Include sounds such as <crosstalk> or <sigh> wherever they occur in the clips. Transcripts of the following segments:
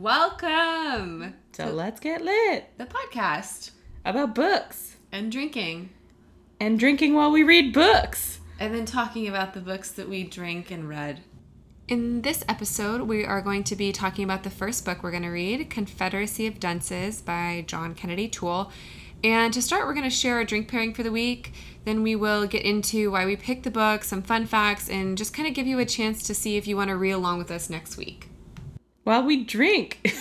Welcome So let's get lit the podcast about books and drinking, and drinking while we read books. and then talking about the books that we drink and read. In this episode, we are going to be talking about the first book we're going to read, Confederacy of Dunces by John Kennedy Toole. And to start, we're going to share our drink pairing for the week. Then we will get into why we picked the book, some fun facts, and just kind of give you a chance to see if you want to read along with us next week. While we drink. <laughs>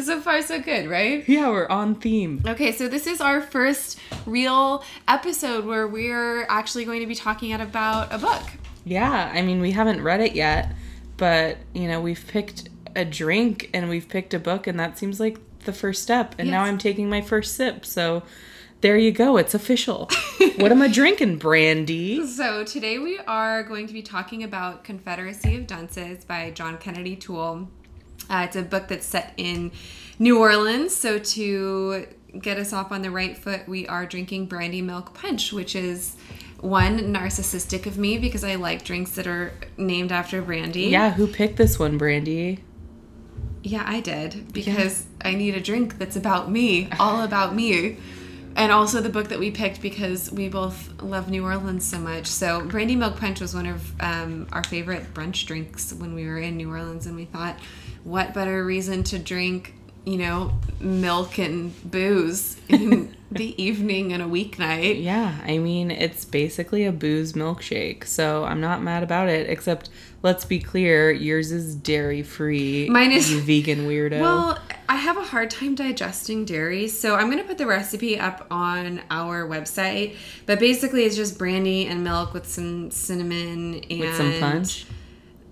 so far, so good, right? yeah, we're on theme. Okay, so this is our first real episode where we're actually going to be talking about a book. Yeah, I mean, we haven't read it yet, but, you know, we've picked a drink and we've picked a book, and that seems like the first step. And now I'm taking my first sip. So there you go. It's official. what am I <laughs> drinking, Brandy? So today we are going to be talking about Confederacy of Dunces by John Kennedy Toole. Uh, it's a book that's set in New Orleans. So to get us off on the right foot, we are drinking brandy milk punch, which is one narcissistic of me because I like drinks that are named after brandy. Yeah, who picked this one, Brandy? Yeah, I did because I need a drink that's about me, all about me. And also the book that we picked because we both love New Orleans so much. So, Brandy Milk Punch was one of um, our favorite brunch drinks when we were in New Orleans, and we thought, what better reason to drink, you know, milk and booze in <laughs> the evening and a weeknight? Yeah, I mean, it's basically a booze milkshake, so I'm not mad about it, except let's be clear, yours is dairy free. Mine is- You vegan weirdo. Well, I have a hard time digesting dairy, so I'm going to put the recipe up on our website. But basically, it's just brandy and milk with some cinnamon and With some punch.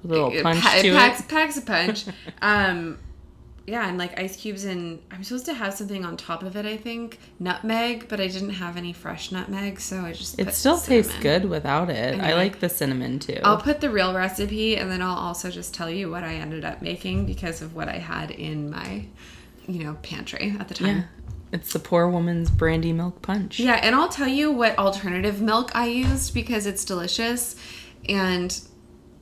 A little It punch to packs, it. Packs a punch. <laughs> um, yeah, and like ice cubes, and I'm supposed to have something on top of it. I think nutmeg, but I didn't have any fresh nutmeg, so I just It still tastes good without it. I Anyway. like the cinnamon too. I'll put the real recipe, and then I'll also just tell you what I ended up making because of what I had in my, you know, pantry at the time. yeah. It's the poor woman's brandy milk punch. Yeah, and I'll tell you what alternative milk I used because it's delicious and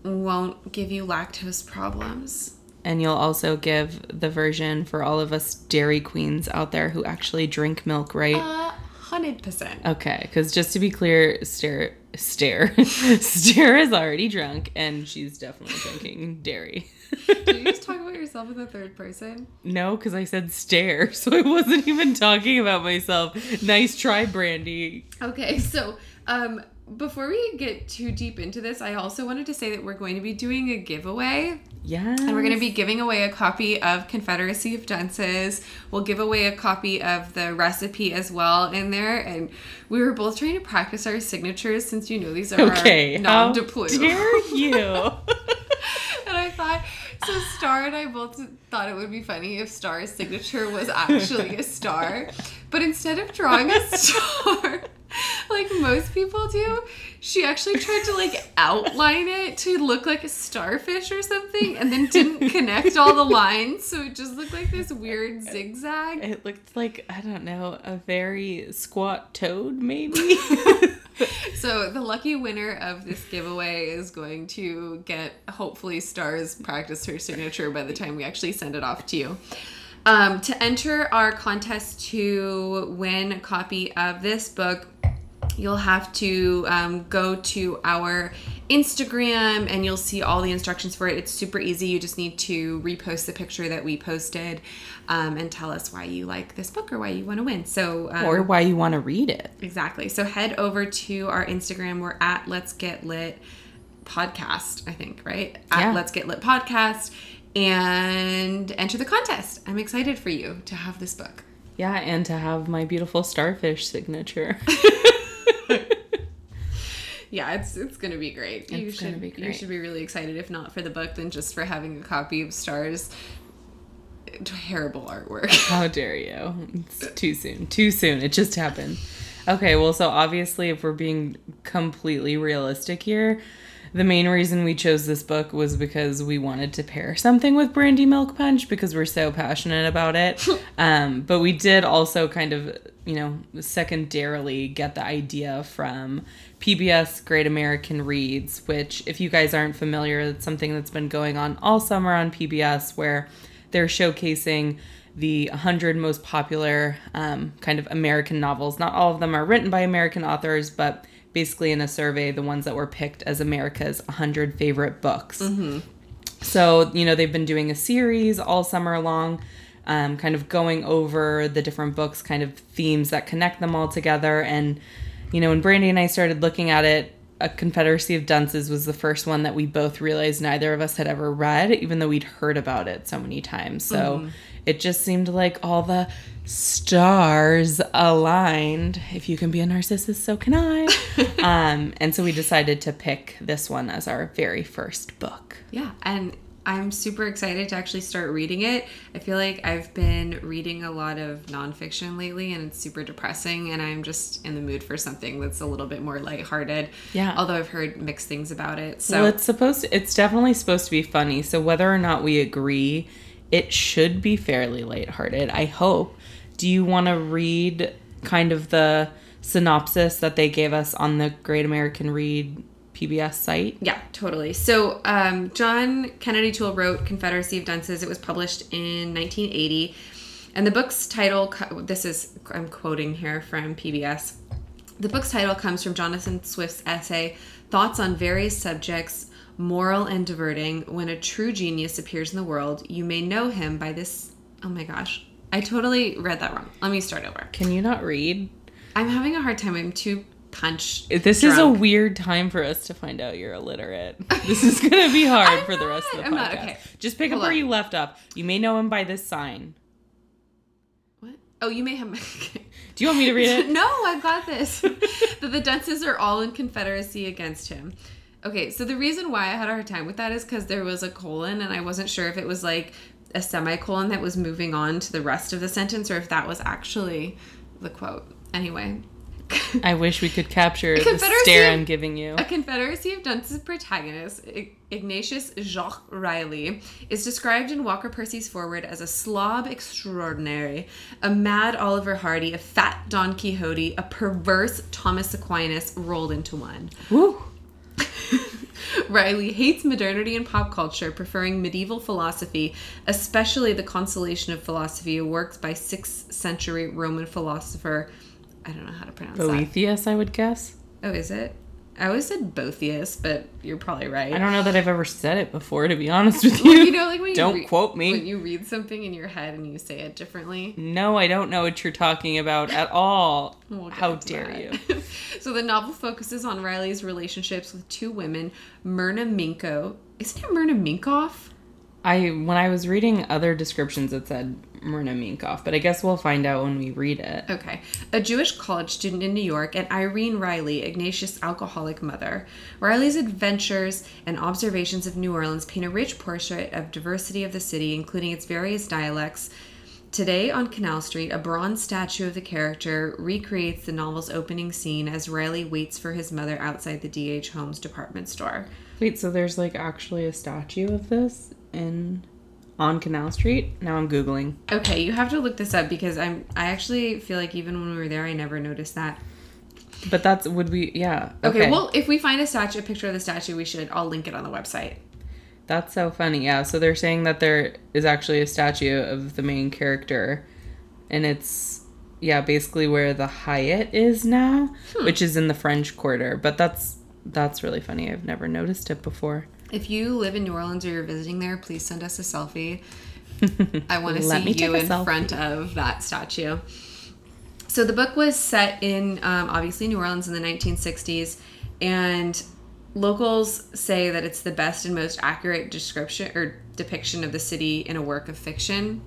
won't give you lactose problems. And you'll also give the version for all of us dairy queens out there who actually drink milk, right? Uh, hundred percent. Okay, because just to be clear, Stare, Stare, <laughs> Stare is already drunk, and she's definitely drinking dairy. <laughs> Did you just talk <laughs> about yourself in the third person? no, because I said Stare, so I wasn't even talking about myself. Nice try, Brandy. Okay, so um, before we get too deep into this, I also wanted to say that we're going to be doing a giveaway. Yeah, And we're going to be giving away a copy of Confederacy of Dunces. We'll give away a copy of the recipe as well in there. And we were both trying to practice our signatures since you know these are okay. our How non-deployable. dare <laughs> you? and I thought, so Star and I both thought it would be funny if Star's signature was actually a star. But instead of drawing a <laughs> star, like most people do, she actually tried to like <laughs> outline it to look like a starfish or something and then didn't connect all the lines. So it just looked like this weird zigzag. it looked like I don't know a very squat toad, maybe. <laughs> <laughs> So the lucky winner of this giveaway is going to get hopefully stars practice her signature by the time we actually send it off to you. Um, to enter our contest to win a copy of this book, you'll have to um, go to our Instagram and you'll see all the instructions for it. It's super easy. You just need to repost the picture that we posted um, and tell us why you like this book or why you want to win. So, um, or why you want to read it. Exactly. So head over to our Instagram. We're at Let's Get Lit Podcast, I think, right? Yeah. At Let's Get Lit Podcast and enter the contest. I'm excited for you to have this book. Yeah, and to have my beautiful starfish signature. <laughs> <laughs> Yeah, it's it's gonna be great. you It's should gonna be you should be really excited, if not for the book, then just for having a copy of Stars. Terrible artwork. <laughs> How dare you? It's too soon. Too soon. It just happened. Okay, well, so obviously, if we're being completely realistic here, the main reason we chose this book was because we wanted to pair something with Brandy Milk Punch because we're so passionate about it. <laughs> um, but we did also kind of, you know, secondarily get the idea from PBS Great American Reads, which, if you guys aren't familiar, it's something that's been going on all summer on PBS where they're showcasing the 100 most popular um, kind of American novels. Not all of them are written by American authors, but basically in a survey, the ones that were picked as America's 100 favorite books. So, you know, they've been doing a series all summer long, um, kind of going over the different books, kind of themes that connect them all together. And, you know, when Brandy and I started looking at it, A Confederacy of Dunces was the first one that we both realized neither of us had ever read, even though we'd heard about it so many times. So it just seemed like all the stars aligned. If you can be a narcissist, so can I. <laughs> um, and so we decided to pick this one as our very first book. Yeah, and I'm super excited to actually start reading it. I feel like I've been reading a lot of nonfiction lately and it's super depressing, and I'm just in the mood for something that's a little bit more lighthearted. Yeah. Although I've heard mixed things about it. So Well, it's supposed to, it's definitely supposed to be funny. So whether or not we agree, it should be fairly lighthearted. I hope. Do you want to read kind of the synopsis that they gave us on the Great American Read PBS site? Yeah, totally. So, um, John Kennedy Toole wrote Confederacy of Dunces. It was published in 1980. And the book's title, this is, I'm quoting here from PBS. The book's title comes from Jonathan Swift's essay, Thoughts on Various Subjects, Moral and Diverting. When a true genius appears in the world, you may know him by this. Oh my gosh. I totally read that wrong. Let me start over. Can you not read? I'm having a hard time. I'm too punch. This is a weird time for us to find out you're illiterate. This is going to be <laughs> hard for the rest of the podcast. I'm not, okay. Just pick Hold up where on. you left off. You may know him by this sign. What? Oh, you may have. <laughs> Do you want me to read it? <laughs> no, I've got this. <laughs> that the Dunces are all in confederacy against him. Okay, so the reason why I had a hard time with that is because there was a colon, and I wasn't sure if it was like a semicolon that was moving on to the rest of the sentence, or if that was actually the quote. Anyway. <laughs> I wish we could capture the stare I'm giving you. A Confederacy of Dunces protagonist, Ignatius Jacques Reilly, is described in Walker Percy's foreword as a slob extraordinary, a mad Oliver Hardy, a fat Don Quixote, a perverse Thomas Aquinas rolled into one. Woo. <laughs> Reilly hates modernity and pop culture, preferring medieval philosophy, especially the Consolation of Philosophy, a work by 6th century Roman philosopher. I don't know how to pronounce that. Boethius, I would guess. Oh, is it? I always said Boethius, but you're probably right. I don't know that I've ever said it before, to be honest with you. Well, you know, like when you Don't re- quote me. When you read something in your head and you say it differently. No, I don't know what you're talking about at <laughs> all. We'll How dare that. you? <laughs> so the novel focuses on Reilly's relationships with two women, Myrna Minko. Isn't it Myrna Minkoff? I when I was reading other descriptions, it said Myrna Minkoff, but I guess we'll find out when we read it. Okay. A Jewish college student in New York, and Irene Reilly, Ignatius' alcoholic mother. Reilly's adventures and observations of New Orleans paint a rich portrait of diversity of the city, including its various dialects. Today on Canal Street, a bronze statue of the character recreates the novel's opening scene as Reilly waits for his mother outside the D.H. Holmes department store. Wait, so there's like actually a statue of this in on Canal Street? Now I'm googling. Okay, you have to look this up because I'm I actually feel like even when we were there I never noticed that. But that's would we yeah. Okay, well, if we find a statue, a picture of the statue, we should. I'll link it on the website. That's so funny. Yeah, so they're saying that there is actually a statue of the main character and it's yeah, basically where the Hyatt is now, hmm. which is in the French Quarter. But that's that's really funny. I've never noticed it before. If you live in New Orleans or you're visiting there, please send us a selfie. <laughs> I want to see you in selfie. front of that statue. So the book was set in um, obviously New Orleans in the 1960s, and locals say that it's the best and most accurate description or depiction of the city in a work of fiction.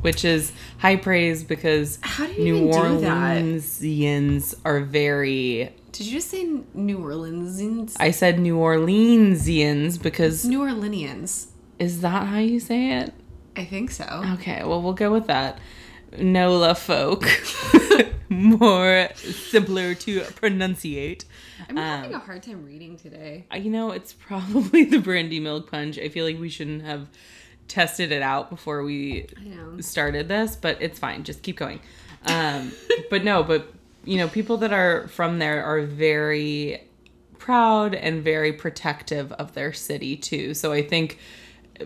Which is high praise because How do you New even do that? Orleansians are very Did you just say New Orleansians? I said New Orleansians because New Orleanians. is that how you say it? I think so. Okay, well we'll go with that. NOLA folk. <laughs> More simpler to pronunciate. I'm having a hard time reading today. You know, it's probably the brandy milk punch. I feel like we shouldn't have tested it out before we started this, but it's fine. Just keep going. Um, but no, but you know, people that are from there are very proud and very protective of their city too. So I think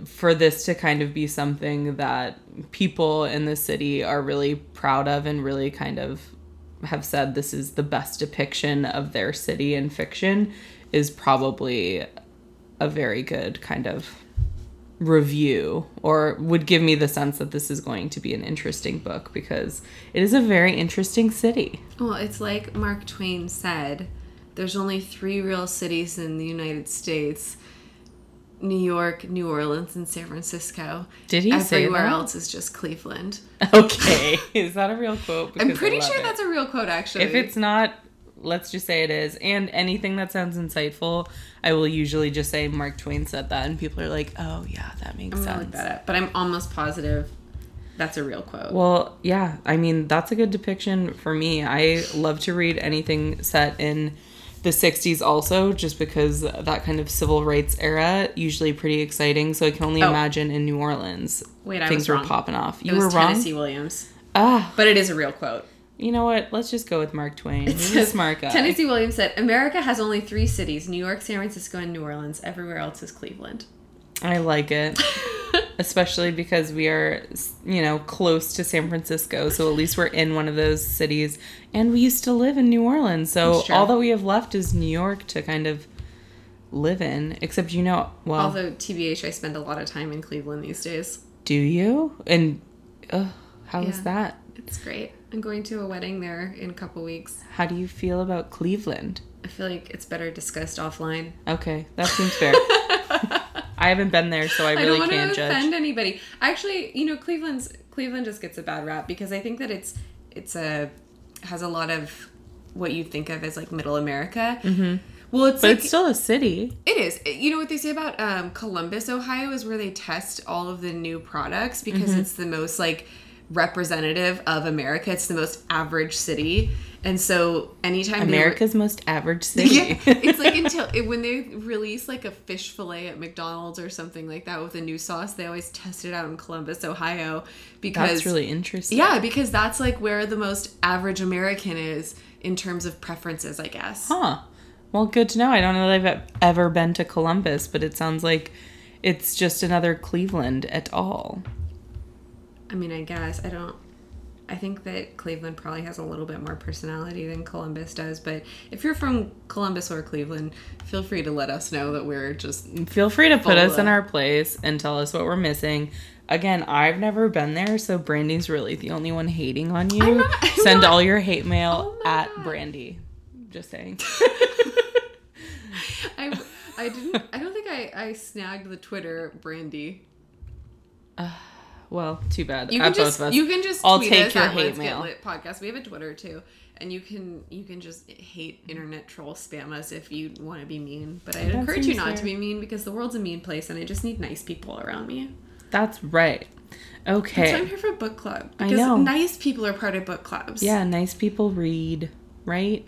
for this to kind of be something that people in the city are really proud of and really kind of have said this is the best depiction of their city in fiction is probably a very good kind of review or would give me the sense that this is going to be an interesting book because it is a very interesting city. Well, it's like Mark Twain said there's only three real cities in the United States New York, New Orleans, and San Francisco. Did he say Everywhere else is just Cleveland. <laughs> Okay, is that a real quote? I'm pretty sure it. that's a real quote, actually. If it's not, let's just say it is. And anything that sounds insightful, I will usually just say Mark Twain said that, and people are like, "Oh yeah, that makes I'm sense." look that up, but I'm almost positive that's a real quote. Well, yeah, I mean, that's a good depiction for me. I love to read anything set in the 60s also just because that kind of civil rights era usually pretty exciting so i can only Oh. imagine in new orleans Wait, I things were popping off it you was were wrong Tennessee Williams, ah but it is a real quote. You know what let's just go with mark twain he's a smart guy Tennessee Williams said, "America has only three cities: New York, San Francisco, and New Orleans. Everywhere else is Cleveland." i like it <laughs> especially because we are you know close to san francisco so at least we're in one of those cities and we used to live in new orleans so all that we have left is new york to kind of live in except you know well Although TBH, I spend a lot of time in Cleveland these days. do you and uh, how is Yeah. that It's great. I'm going to a wedding there in a couple weeks. how do you feel about cleveland I feel like it's better discussed offline. okay that seems fair <laughs> i haven't been there so i I don't really want can't to judge offend anybody. Actually, you know, Cleveland's Cleveland just gets a bad rap because I think that it's it's a has a lot of what you think of as like middle America. Mm-hmm. Well, it's but like it's still a city It is. You know what they say about um, Columbus, Ohio, is where they test all of the new products because Mm-hmm. it's the most like representative of America. It's the most average city, and so anytime america's most average <laughs> city yeah, it's like until <laughs> it, when they release like a fish fillet at McDonald's or something like that with a new sauce, they always test it out in Columbus, Ohio, because that's really interesting yeah, because that's like where the most average American is in terms of preferences, I guess. Huh. Well, good to know. I don't know that I've ever been to Columbus, but it sounds like it's just another Cleveland at all. I mean, I guess I don't. I think that Cleveland probably has a little bit more personality than Columbus does. But if you're from Columbus or Cleveland, feel free to let us know that we're just. Feel free to put us in our place and tell us what we're missing. Again, I've never been there, so Brandy's really the only one hating on you. I'm not- I'm Send not- all your hate mail Oh at God. Brandy. Just saying. <laughs> <laughs> I, I didn't. I don't think I, I snagged the Twitter Brandy. Well, too bad. You can both just of us. you can just I'll take us your at hate Let's mail. Podcast. We have a Twitter too, and you can you can just hate internet troll spam us if you want to be mean. But I'd encourage you not fair. to be mean because the world's a mean place, and I just need nice people around me. That's right. Okay. So I'm here for book club I because know. nice people are part of book clubs. Yeah, nice people read, right?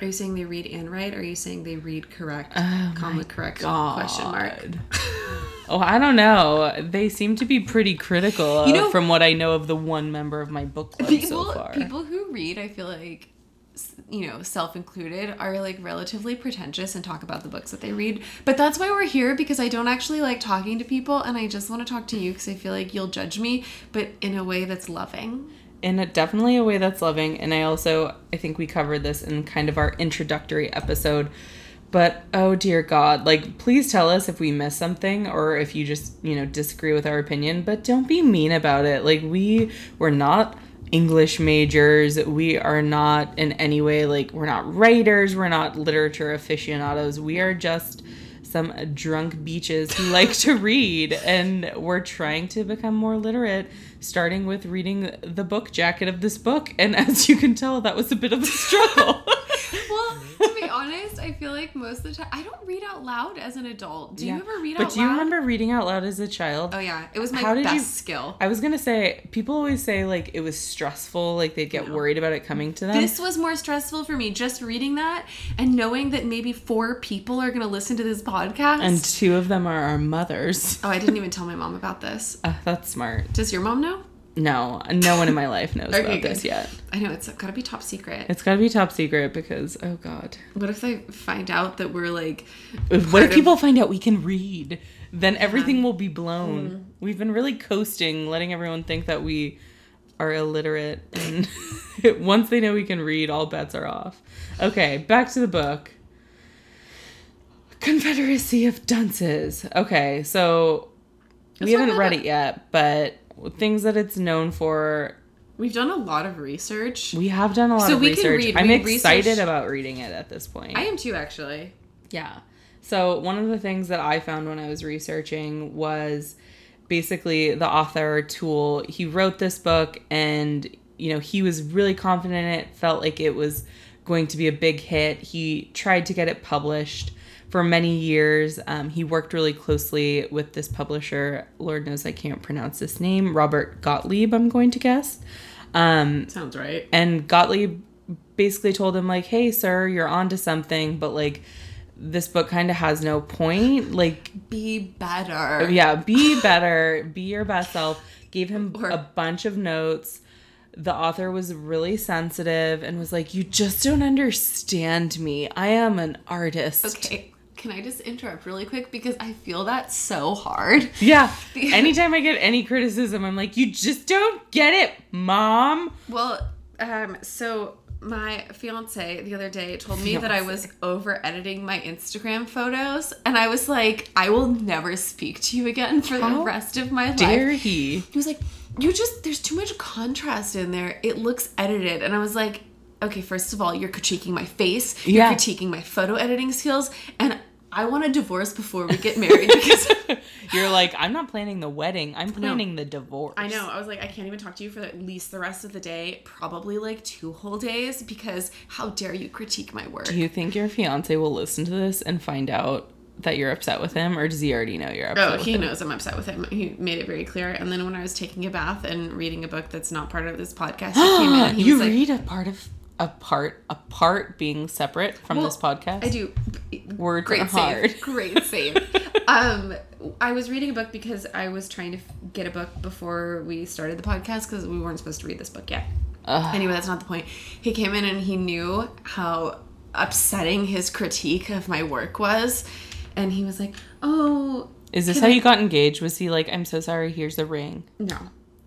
Are you saying they read and write? Or are you saying they read correct, Oh comma correct God. question mark? <laughs> Oh, I don't know. They seem to be pretty critical of, You know- from what I know of the one member of my book club people so far. people who read, I feel like you know, self-included, are like relatively pretentious and talk about the books that they read. But that's why we're here because I don't actually like talking to people, and I just want to talk to you because I feel like you'll judge me, but in a way that's loving. in a, definitely a way that's loving and i also i think we covered this in kind of our introductory episode but oh dear god like please tell us if we miss something or if you just you know disagree with our opinion but don't be mean about it. Like we we're not english majors. We are not in any way like we're not writers. We're not literature aficionados. We are just some drunk beaches who like to <laughs> read. And we're trying to become more literate starting with reading the book jacket of this book. And as you can tell that was a bit of a struggle. Well, to be honest, I feel like most of the time I don't read out loud as an adult. Do Yeah. you ever read but out loud? But do you remember reading out loud as a child? Oh yeah, it was my How did best you- skill. I was gonna say people always say like it was stressful, like they'd get No. worried about it coming to them. This was more stressful for me just reading that and knowing that maybe four people are going to listen to this podcast. and two of them are our mothers. oh, I didn't even tell my mom about this. <laughs> Uh, that's smart. Does your mom know? No, no one in my life knows Okay, about this yet. I know it's got to be top secret. It's gotta be top secret because oh god. What if they find out that we're like What if of- people find out we can read? Then everything will be Mm. blown. We've been really coasting, letting everyone think that we are illiterate, and <laughs> once they know we can read, all bets are off. Okay, back to the book. Confederacy of Dunces. Okay, so we haven't read it yet, but things that it's known for, we've done a lot of research. we have done a lot So of we can read- I'm we excited researched- about reading it at this point. I am too actually. Yeah. So one of the things that I found when I was researching was basically the author Toole. He wrote this book and you know, he was really confident in it, felt like it was going to be a big hit. He tried to get it published for many years. Um, he worked really closely with this publisher. Lord knows I can't pronounce this name. Robert Gottlieb, I'm going to guess. Um, Sounds right. and Gottlieb basically told him like, "Hey, sir, you're onto something, but like this book kind of has no point. Like, Be better. yeah, be better, be your best self." Gave him Or- a bunch of notes. The author was really sensitive and was like, "You just don't understand me. I am an artist." Okay. Can I just interrupt really quick because I feel that so hard. Yeah. <laughs> Anytime I get any criticism, I'm like, "You just don't get it, mom." Well, um, so my fiance the other day told me that I was over editing my Instagram photos, and I was like, I will never speak to you again for the rest of my Dare life. he? He was like, You just, there's too much contrast in there. It looks edited. And I was like, Okay, first of all, you're critiquing my face, you're Yeah. critiquing my photo editing skills, and I want a divorce before we get married because. <laughs> You're like, I'm not planning the wedding. I'm planning the divorce. I know. I was like, I can't even talk to you for at least the rest of the day, probably like two whole days, because how dare you critique my work? Do you think your fiance will listen to this and find out that you're upset with him, or does he already know you're upset? Oh, he him? knows I'm upset with him. He made it very clear. And then when I was taking a bath and reading a book that's not part of this podcast, he came in and <gasps> he you was like, read a part of a part a part being separate from Well, this podcast. I do. Words Great are hard. save. <laughs> Great save. um, I was reading a book because I was trying to get a book before we started the podcast because we weren't supposed to read this book yet. Ugh. Anyway, that's not the point. He came in and he knew how upsetting his critique of my work was. And he was like, Oh, Is this how I- you got engaged? Was he like, I'm so sorry, here's the ring? no.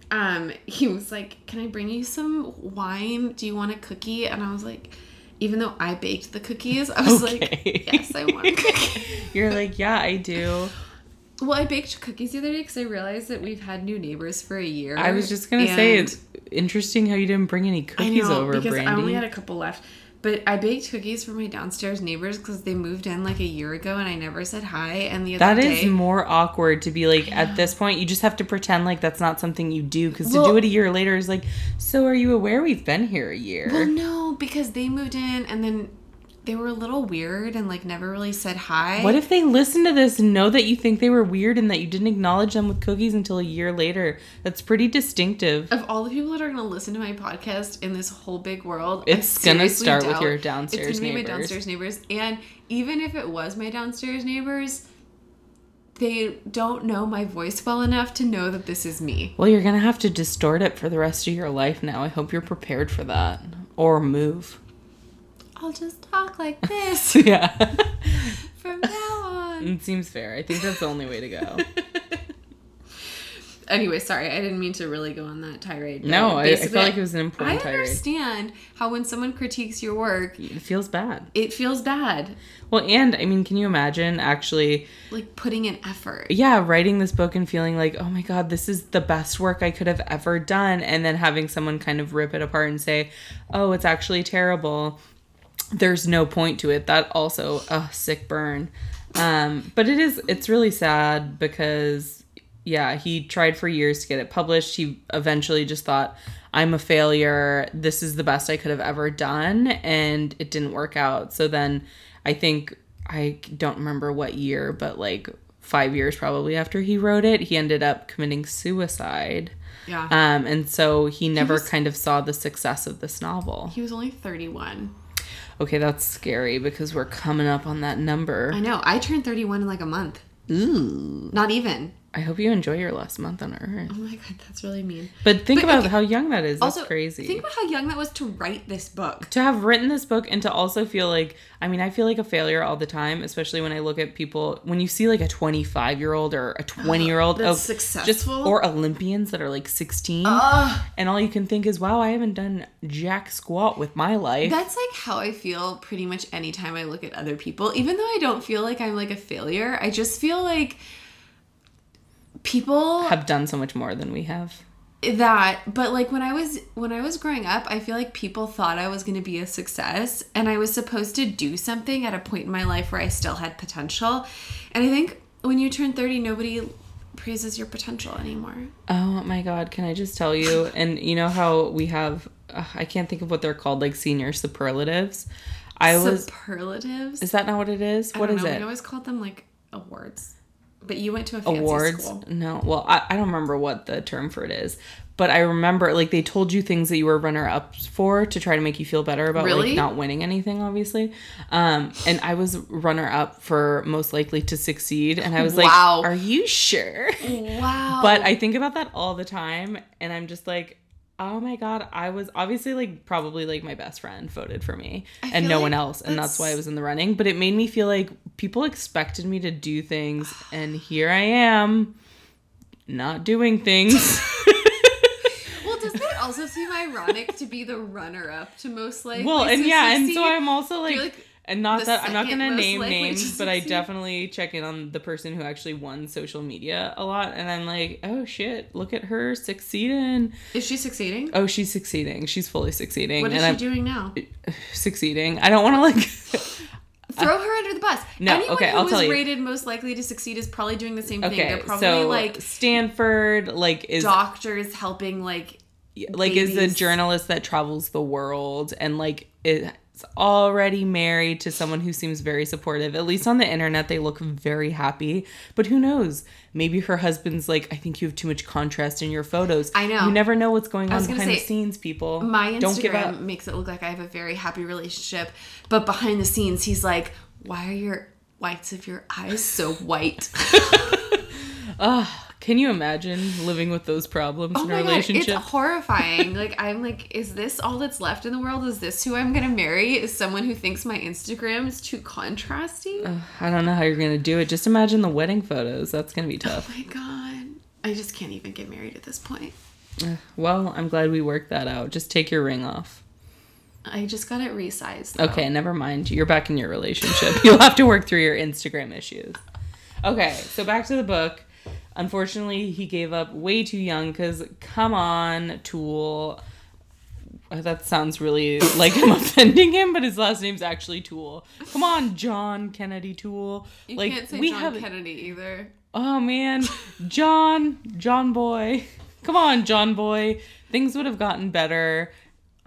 Um, he was like, Can I bring you some wine? Do you want a cookie? And I was like, even though I baked the cookies, I was Okay. like, Yes, I want <laughs> a cookie. You're like, yeah, I do. Well, I baked cookies the other day because I realized that we've had new neighbors for a year. I was just gonna say it's interesting how you didn't bring any I cookies know over, because Brandy. I only had a couple left. But I baked cookies for my downstairs neighbors because they moved in like a year ago and I never said hi. And the other That day, is more awkward to be like at this point. You just have to pretend like that's not something you do because to do it a year later is like. So are you aware we've been here a year? well, no, because they moved in and then they were a little weird and like never really said hi. What if they listen to this and know that you think they were weird and that you didn't acknowledge them with cookies until a year later? That's pretty distinctive. of all the people that are going to listen to my podcast in this whole big world, It's I gonna start with your downstairs neighbors. It's gonna be my downstairs neighbors, and even if it was my downstairs neighbors, they don't know my voice well enough to know that this is me. Well, you're gonna have to distort it for the rest of your life now. I hope you're prepared for that. Or move. I'll just talk like this <laughs> yeah. from now on. it seems fair. I think that's the only way to go. <laughs> Anyway, sorry, I didn't mean to really go on that tirade. No, I, I felt like it was an I important tirade. I understand how when someone critiques your work, It feels bad. it feels bad, Well, and I mean, can you imagine actually, like putting in effort. yeah, writing this book and feeling like, oh my God, this is the best work I could have ever done. And then having someone kind of rip it apart and say, oh, it's actually terrible. There's no point to it. That also, a sick burn. Um, but it is, it's really sad because, yeah, he tried for years to get it published. He eventually just thought, I'm a failure. This is the best I could have ever done. And it didn't work out. So then I think, I don't remember what year, but like five years probably after he wrote it, he ended up committing suicide. Yeah. Um, and so he never was- kind of saw the success of this novel. he was only 31. Okay, that's scary because we're coming up on that number. I know. I turned 31 in like a month. Ooh. Not even. I hope you enjoy your last month on Earth. Oh my god, that's really mean. But think But, about okay, how young that is. That's Also, crazy. Think about how young that was to write this book. to have written this book and to also feel like I mean I feel like a failure all the time, especially when I look at people when you see like a 25 year old or a 20 year old That's oh, just successful. or Olympians that are like 16 Ugh. and all you can think is wow I haven't done jack squat with my life. That's like how I feel pretty much anytime I look at other people. Even though I don't feel like I'm like a failure, I just feel like people have done so much more than we have. that but like when i was when i was growing up i feel like people thought i was going to be a success and i was supposed to do something at a point in my life where i still had potential and i think when you turn 30 nobody praises your potential anymore Oh my god, can I just tell you? <laughs> And you know how we have uh, I can't think of what they're called like senior superlatives. I was superlatives Is that not what it is? What is know, it? we always called them like awards but you went to a fancy awards? school. No. Well I, I don't remember what the term for it is. But i remember like they told you things that you were runner up for to try to make you feel better about Really? like not winning anything obviously. Um and i was runner up for most likely to succeed. And i was like, Wow. like are you sure? Wow. <laughs> But i think about that all the time. And i'm just like oh my god i was obviously like probably like my best friend voted for me I and no like one else and that's why i was in the running but it made me feel like people expected me to do things <sighs> and here i am not doing things. <laughs> <laughs> Well doesn't it also seem ironic to be the runner-up to most like well and yeah and so i'm also like and not the that i'm not gonna name names but i definitely check in on the person who actually won social media a lot and i'm like oh shit look at her succeeding. Is she succeeding? Oh she's succeeding. She's fully succeeding what is and she i'm doing now? <laughs> succeeding. I don't want to like <laughs> Throw her under the bus. No, Anyone okay, who I'll was tell you. rated most likely to succeed is probably doing the same thing. Okay, They're probably so like Stanford, like is doctors helping like like is a journalist that travels the world and like is already married to someone who seems very supportive. At least on the internet, they look very happy. But who knows? Maybe her husband's like, I think you have too much contrast in your photos. I know. You never know what's going on behind the scenes, people. my Don't give up. Instagram makes it look like I have a very happy relationship, but behind the scenes he's like, "Why are your whites of your eyes so white?" <laughs> Can you imagine living with those problems oh in a my god, relationship? it's horrifying. <laughs> like I'm like, is this all that's left in the world? Is this who I'm gonna marry? Is someone who thinks my Instagram is too contrasty? I don't know how you're gonna do it. Just imagine the wedding photos. That's gonna be oh tough. oh my god, I just can't even get married at this point. Well, I'm glad we worked that out. Just take your ring off. I just got it resized. though. Okay, never mind. You're back in your relationship. <laughs> You'll have to work through your Instagram issues. Okay, so back to the book. Unfortunately, he gave up way too young because, come on, Toole. Uh, That sounds really like I'm <laughs> offending him, but his last name's actually Toole. Come on, John Kennedy Toole. You like can't say we John have. Kennedy either. Oh man, John, John boy. Come on, John boy. Things would have gotten better.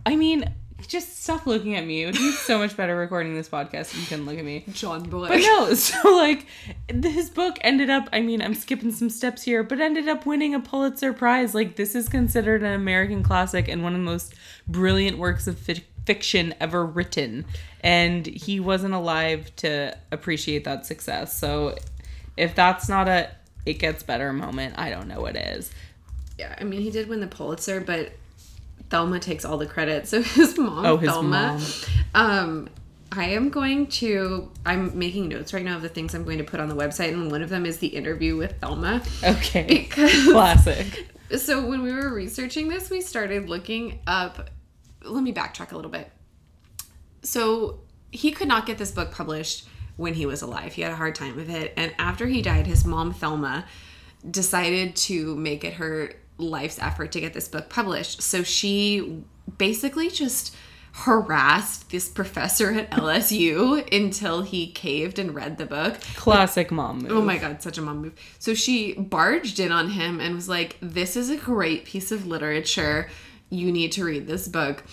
I mean, just stop looking at me. It would be so much better recording this podcast if you couldn't look at me. John Boy. But no, <laughs> so like his book ended up, I mean, I'm skipping some steps here, but ended up winning a Pulitzer Prize. Like this is considered an American classic and one of the most brilliant works of fi- fiction ever written. And he wasn't alive to appreciate that success. So if that's not a it gets better moment, I don't know what is. Yeah, I mean, he did win the Pulitzer, but Thelma takes all the credit. <laughs> So his mom, Oh, his Thelma, mom. um, I am going to. I'm making notes right now of the things I'm going to put on the website, and one of them is the interview with Thelma. Okay. <laughs> Because Classic. so when we were researching this, we started looking up. Let me backtrack a little bit. So he could not get this book published when he was alive. He had a hard time with it, and after he died, his mom Thelma decided to make it her life's effort to get this book published. So she basically just harassed this professor at <laughs> LSU until he caved and read the book. Classic mom move. Oh my god, such a mom move. So she barged in on him and was like, This is a great piece of literature. You need to read this book.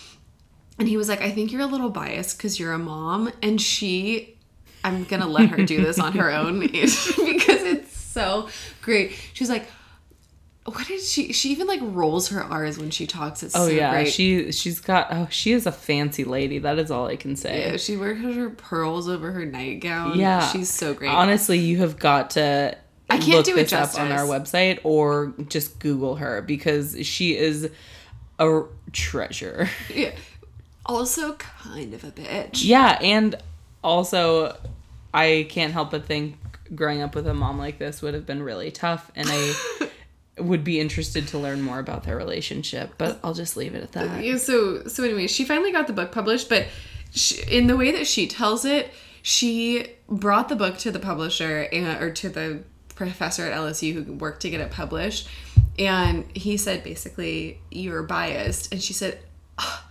And he was like, I think you're a little biased because you're a mom. And she, I'm going to let her do this on her own <laughs> because it's so great. She's like, what did she? She even like rolls her R's when she talks. It's Oh so yeah, great. she she's got oh she is a fancy lady. That is all I can say. yeah, she wears her pearls over her nightgown. Yeah. she's so great. Honestly, you have got to I can't look do it this up on our website or just Google her because she is a treasure. yeah. Also, kind of a bitch. Yeah, and also I can't help but think growing up with a mom like this would have been really tough and I <laughs> would be interested to learn more about their relationship, but I'll just leave it at that. Yeah, so so anyway, she finally got the book published, but she, in the way that she tells it, she brought the book to the publisher and, or to the professor at LSU who worked to get it published, and he said basically you're biased, and she said. "Ah,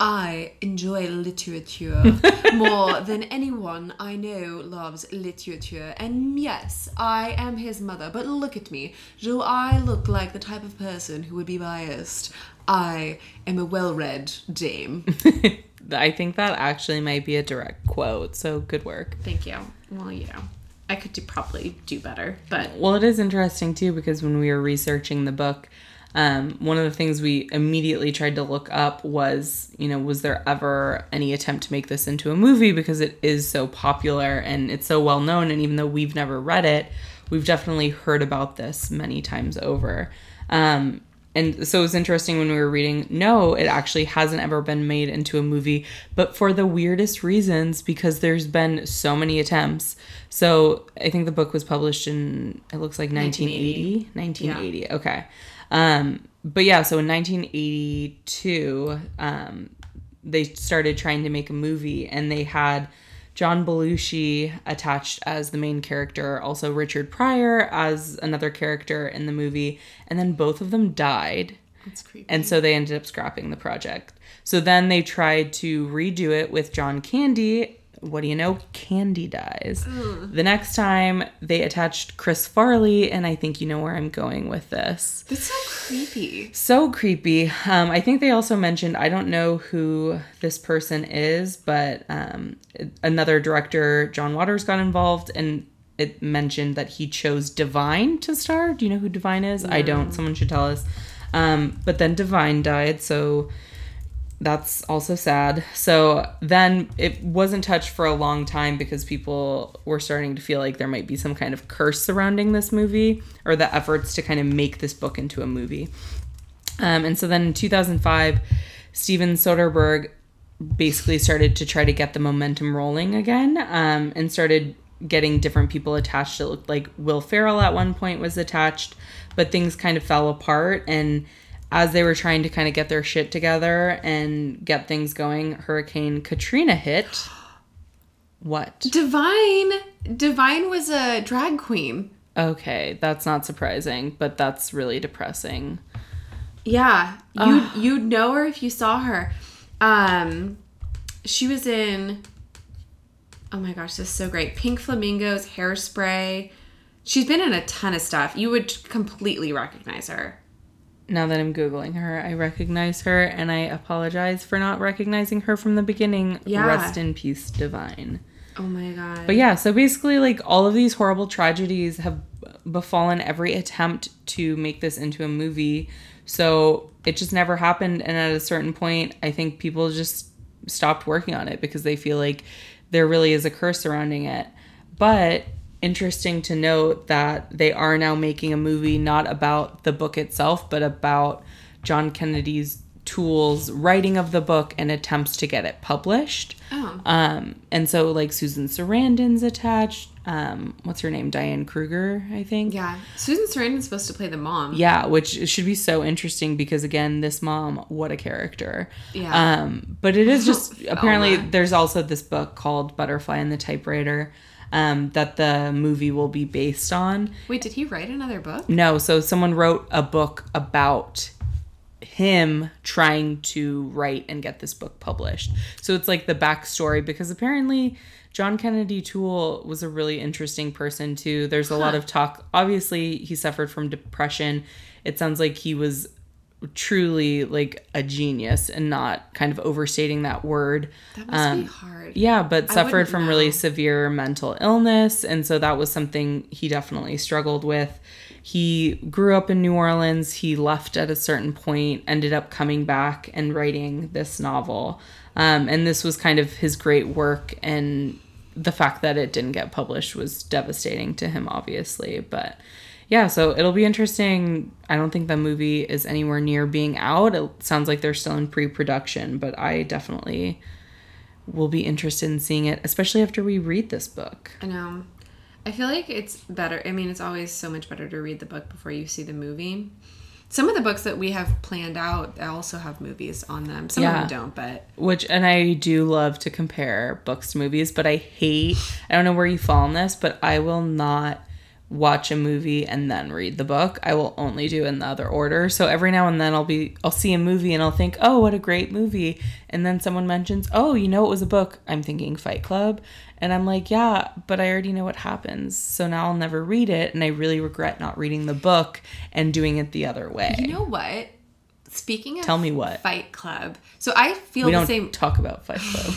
I enjoy literature <laughs> more than anyone I know loves literature. And yes, I am his mother, but look at me. Do I look like the type of person who would be biased? I am a well read dame. <laughs> I think that actually might be a direct quote, so good work. Thank you. Well, you know, I could do, probably do better, but Well, it is interesting too because when we were researching the book, um, one of the things we immediately tried to look up was, you know, was there ever any attempt to make this into a movie because it is so popular and it's so well known. And even though we've never read it, we've definitely heard about this many times over. Um, and so it was interesting when we were reading, no, it actually hasn't ever been made into a movie, but for the weirdest reasons because there's been so many attempts. So I think the book was published in, it looks like 1980. 1980, okay. Um, but yeah, so in 1982, um, they started trying to make a movie and they had John Belushi attached as the main character, also Richard Pryor as another character in the movie, and then both of them died. it's creepy. And so they ended up scrapping the project. So then they tried to redo it with John Candy. What do you know? Candy dies. The next time they attached Chris Farley, and I think you know where I'm going with this. That's so creepy. So creepy. Um, I think they also mentioned, I don't know who this person is, but um, another director, John Waters, got involved and it mentioned that he chose Divine to star. Do you know who Divine is? I don't. Someone should tell us. Um, but then Divine died, so that's also sad. So then it wasn't touched for a long time because people were starting to feel like there might be some kind of curse surrounding this movie or the efforts to kind of make this book into a movie. Um, and so then in 2005, Steven Soderbergh basically started to try to get the momentum rolling again um, and started getting different people attached. It looked like Will Ferrell at one point was attached, but things kind of fell apart. And as they were trying to kind of get their shit together and get things going, Hurricane Katrina hit. <gasps> What? Divine, Divine was a drag queen. Okay, that's not surprising, but that's really depressing. Yeah, you <sighs> you'd know her if you saw her. Um, she was in. Oh my gosh, this is so great! Pink Flamingos, Hairspray. She's been in a ton of stuff. You would completely recognize her. Now that I'm Googling her, I recognize her and I apologize for not recognizing her from the beginning. Yeah. Rest in peace, Divine. Oh my god. But yeah, so basically, like all of these horrible tragedies have befallen every attempt to make this into a movie. So it just never happened. And at a certain point, I think people just stopped working on it because they feel like there really is a curse surrounding it. But interesting to note that they are now making a movie not about the book itself, but about John Kennedy Toole's, writing of the book, and attempts to get it published. Oh. Um, and so like Susan Sarandon's attached. Um, what's her name? Diane Kruger, I think. Yeah. Susan Sarandon's supposed to play the mom. Yeah, which should be so interesting because again, this mom, what a character. Yeah. Um, but it is just <laughs> apparently there's also this book called Butterfly in the Typewriter um, that the movie will be based on. Wait, did he write another book? No, so someone wrote a book about him trying to write and get this book published. So it's like the backstory because apparently John Kennedy Toole was a really interesting person too. There's a lot of talk. Obviously, he suffered from depression. It sounds like he was truly like a genius and not kind of overstating that word. That must be hard. Yeah, but suffered from know. really severe mental illness. And so that was something he definitely struggled with. He grew up in New Orleans. He left at a certain point, ended up coming back and writing this novel. Um, and this was kind of his great work. And the fact that it didn't get published was devastating to him, obviously. But yeah, so it'll be interesting. I don't think the movie is anywhere near being out. It sounds like they're still in pre production, but I definitely will be interested in seeing it, especially after we read this book. I know. I feel like it's better. I mean, it's always so much better to read the book before you see the movie. Some of the books that we have planned out also have movies on them. Some Yeah. of them don't, but Which, and I do love to compare books to movies, but I hate, I don't know where you fall on this, but I will not watch a movie and then read the book. I will only do it in the other order. So every now and then I'll be, I'll see a movie and I'll think, oh, what a great movie. And then someone mentions, oh, you know, it was a book. I'm thinking Fight Club. And I'm like, yeah, but I already know what happens. So now I'll never read it. And I really regret not reading the book and doing it the other way. you know what? Speaking of Tell me what. Fight Club. So I feel we the don't same talk about Fight Club.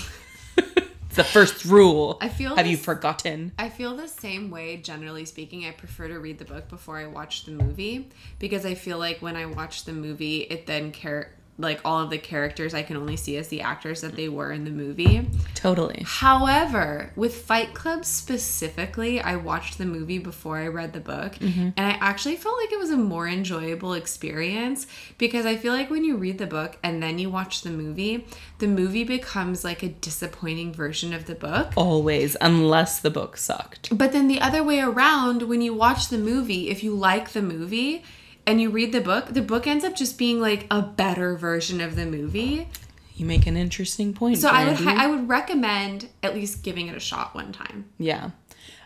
<laughs> it's the first rule. I feel Have you forgotten? I feel the same way, generally speaking. I prefer to read the book before I watch the movie because I feel like when I watch the movie, it then care like all of the characters I can only see as the actors that they were in the movie. Totally. However, with Fight Club specifically, I watched the movie before I read the book, mm-hmm. and I actually felt like it was a more enjoyable experience because I feel like when you read the book and then you watch the movie, the movie becomes like a disappointing version of the book. Always, unless the book sucked. But then the other way around, when you watch the movie, if you like the movie and you read the book, the book ends up just being like a better version of the movie. You make an interesting point. So I would I would recommend at least giving it a shot one time. yeah.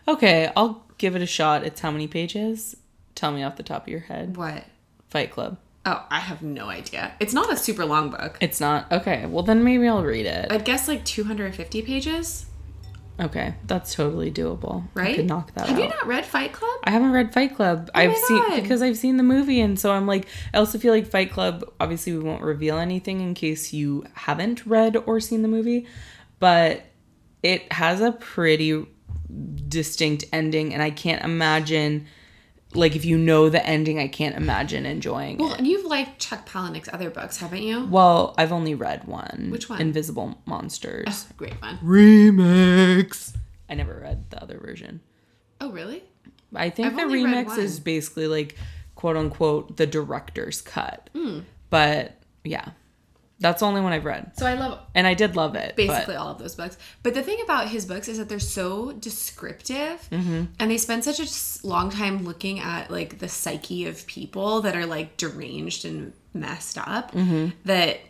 Okay, I'll give it a shot. It's how many pages? Tell me off the top of your head. What? Fight Club. Oh, I have no idea. It's not a super long book. It's not. Okay, well then maybe I'll read it. I'd guess like 250 pages, Okay, that's totally doable. right? I could knock that Have out. you not read Fight Club? I haven't read Fight Club. Oh I've my seen because I've seen the movie, and so I'm like, I also feel like Fight Club. Obviously, we won't reveal anything in case you haven't read or seen the movie, but it has a pretty distinct ending, and I can't imagine, like, if you know the ending, I can't imagine enjoying Well, it. and you've liked Chuck Palahniuk's other books, haven't you? Well, I've only read one. Which one? Invisible Monsters. Great one. Remix. I never read the other version. Oh, really? I think I've the remix is basically like quote unquote the director's cut. Hmm. But yeah. That's the only one I've read. So I love And I did love it. basically all of those books. But the thing about his books is that they're so descriptive, Mm-hmm. and they spend such a long time looking at like the psyche of people that are like deranged and messed up Mm-hmm. that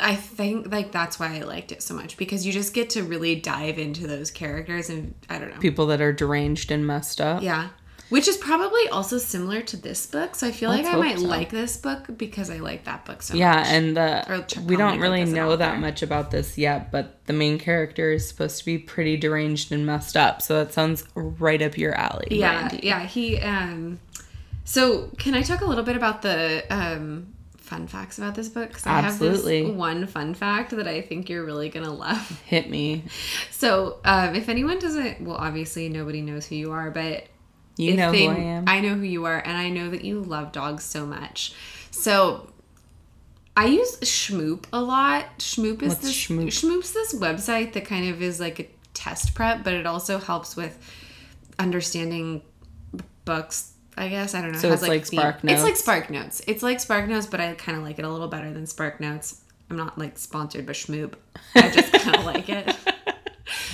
I think like that's why I liked it so much because you just get to really dive into those characters and I don't know. people that are deranged and messed up. Yeah. Which is probably also similar to this book. So I feel Let's like I might so. like this book because I like that book so Yeah, much. and the we don't really know that much about this yet, but the main character is supposed to be pretty deranged and messed up. So that sounds right up your alley. yeah Brandy. yeah he um so can i talk a little bit about the um fun facts about this book 'Cause i Absolutely. have this one fun fact that i think you're really gonna love Hit me. <laughs> so um if anyone doesn't well obviously nobody knows who you are but You know they- who I am. I know who you are, and I know that you love dogs so much. So I use Shmoop a lot. Shmoop is What's this Shmoop? Shmoop's this website that kind of is like a test prep, but it also helps with understanding books. I guess I don't know. It So has, it's like theme- Spark It's like Notes? Spark Notes. It's like Spark Notes, but I kind of like it a little better than Spark Notes. I'm not like sponsored by Shmoop. I just kind of like it. <laughs>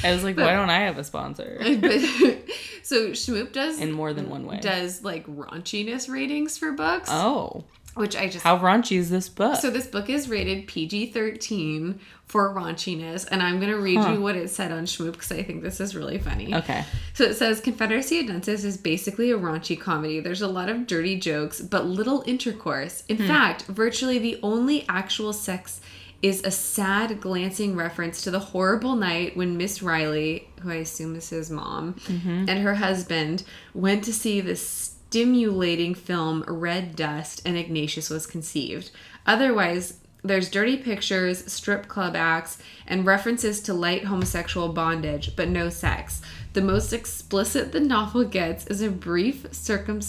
I was like, why don't I have a sponsor? <laughs> But, <laughs> so Shmoop does In more than one way. does like raunchiness ratings for books. Oh. which I just How raunchy is this book? so this book is rated PG thirteen for raunchiness, and I'm gonna read Huh. you what it said on Shmoop because I think this is really funny. okay. So it says Confederacy of Dunces is basically a raunchy comedy. There's a lot of dirty jokes, but little intercourse. In hmm. fact, virtually the only actual sex is a sad, glancing reference to the horrible night when Miss Reilly, who I assume is his mom, mm-hmm. and her husband went to see the stimulating film Red Dust and Ignatius was conceived. Otherwise, there's dirty pictures, strip club acts, and references to light homosexual bondage, but no sex. The most explicit the novel gets is a brief circum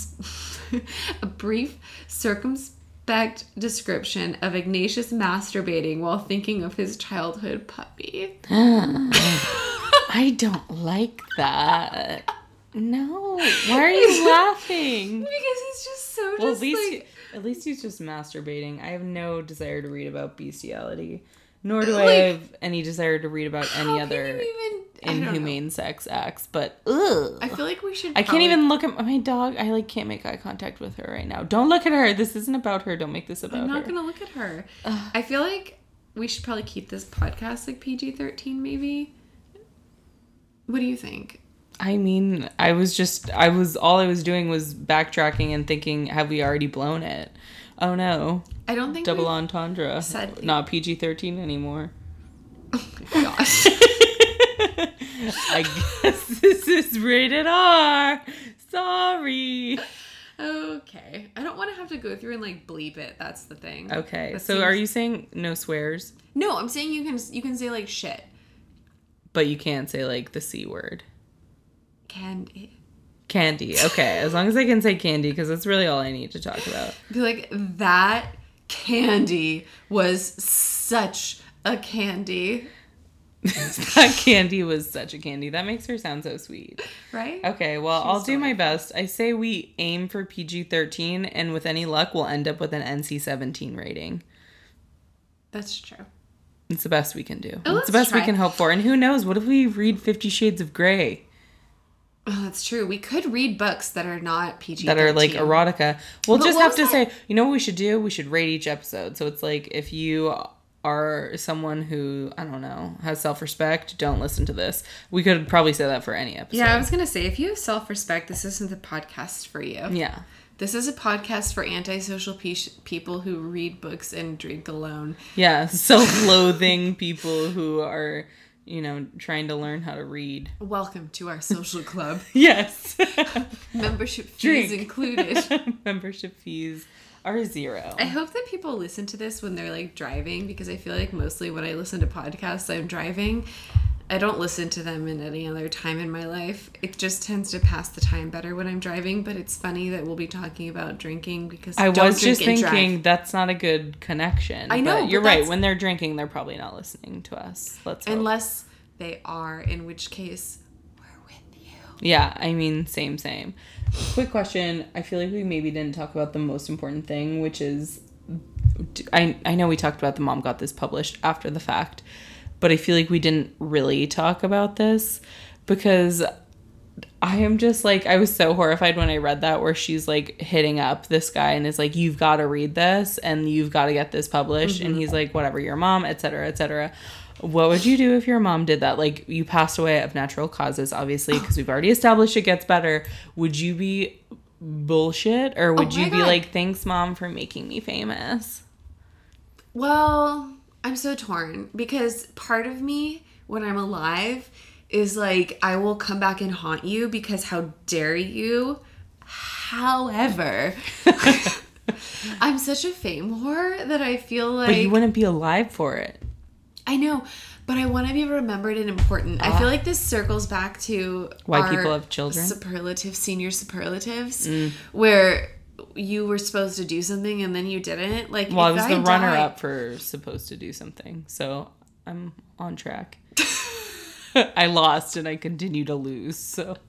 <laughs> a brief circumspect description of Ignatius masturbating while thinking of his childhood puppy. <gasps> I don't like that. No. Why are you <laughs> laughing? Because he's just so Well, just at least like at least he's just masturbating. I have no desire to read about bestiality, nor do Like, I have any desire to read about any other even I don't know. inhumane sex acts. But ugh. I feel like we should I can't even look at my dog. I like can't make eye contact with her right now. Don't look at her. This isn't about her. Don't make this about I'm not her. gonna look at her. I feel like we should probably keep this podcast like PG thirteen, maybe. What do you think? I mean, I was just I was all I was doing was backtracking and thinking, have we already blown it? Oh no. I don't think Double entendre. said- Not PG thirteen anymore. Oh my gosh. <laughs> I guess this is rated R. Sorry. okay. I don't want to have to go through and like bleep it. That's the thing. Okay. That so are you saying no swears, No, I'm saying you can you can say like shit. but you can't say like the c word? Candy. Eh. Candy. Okay. As long as I can say candy, because that's really all I need to talk about. Be like that candy was such a candy, <laughs> that candy was such a candy. That makes her sound so sweet. right? Okay, well, I'll do my best. I say we aim for PG 13, and with any luck, we'll end up with an NC 17 rating. That's true. It's the best we can do. Oh, it's the best we can hope for. And who knows? What if we read Fifty Shades of Grey Oh, that's true. We could read books that are not PG. that are like erotica? We'll But just have to that- say, you know what we should do? We should rate each episode. So it's like if you are someone who, I don't know, has self respect, don't listen to this. We could probably say that for any episode. Yeah, I was gonna say if you have self respect, this isn't the podcast for you. Yeah. This is a podcast for antisocial pe- people who read books and drink alone. Yeah. <laughs> Self loathing people who are, you know, trying to learn how to read. Welcome to our social club. <laughs> Yes. <laughs> Membership fees Drink. included. <laughs> Membership fees are zero. I hope that people listen to this when they're like driving because I feel like mostly when I listen to podcasts, I'm driving. I don't listen to them in any other time in my life. It just tends to pass the time better when I'm driving. But it's funny that we'll be talking about drinking because I don't was just thinking that's not a good connection. I know, but but you're right. When they're drinking, they're probably not listening to us. Let's hope. unless they are, in which case we're with you. Yeah, I mean, same, same. Quick question. I feel like we maybe didn't talk about the most important thing, which is I, I know we talked about the mom got this published after the fact, but I feel like we didn't really talk about this because I am just like, I was so horrified when I read that where she's like hitting up this guy and is like, you've got to read this and you've got to get this published. And mm-hmm. he's like, whatever, your mom, et cetera, et cetera. What would you do if your mom did that? Like, you passed away of natural causes, obviously, <gasps> because we've already established it gets better. Would you be bullshit or would Oh you be God. like, thanks, mom, for making me famous? Well, I'm so torn because part of me, when I'm alive, is like, I will come back and haunt you because how dare you? However, <laughs> I'm such a fame whore that I feel like. But you wouldn't be alive for it. I know, but I want to be remembered and important. I feel like this circles back to Ah. Why people have children? Mm. Superlative, senior superlatives, where you were supposed to do something and then you didn't. Like, Well, I was the runner die- up for supposed to do something, so I'm on track. <laughs> <laughs> I lost and I continue to lose, so. <laughs>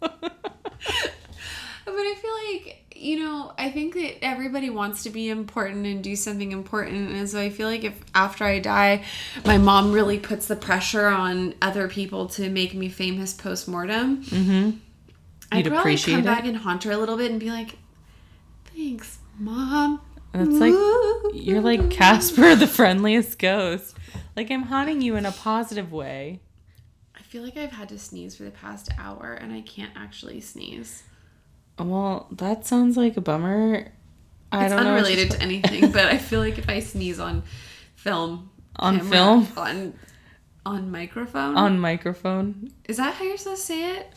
But I feel like, you know, I think that everybody wants to be important and do something important. And so I feel like if after I die, my mom really puts the pressure on other people to make me famous post mortem, mm-hmm. I'd probably appreciate come it? back and haunt her a little bit and be like, thanks, mom. That's like you're like Casper the friendliest ghost. Like I'm haunting you in a positive way. I feel like I've had to sneeze for the past hour and I can't actually sneeze. Well, that sounds like a bummer. I it's don't unrelated to anything, but I feel like if I sneeze on film, On camera, film? on on microphone, on microphone, is that how you're supposed to say it?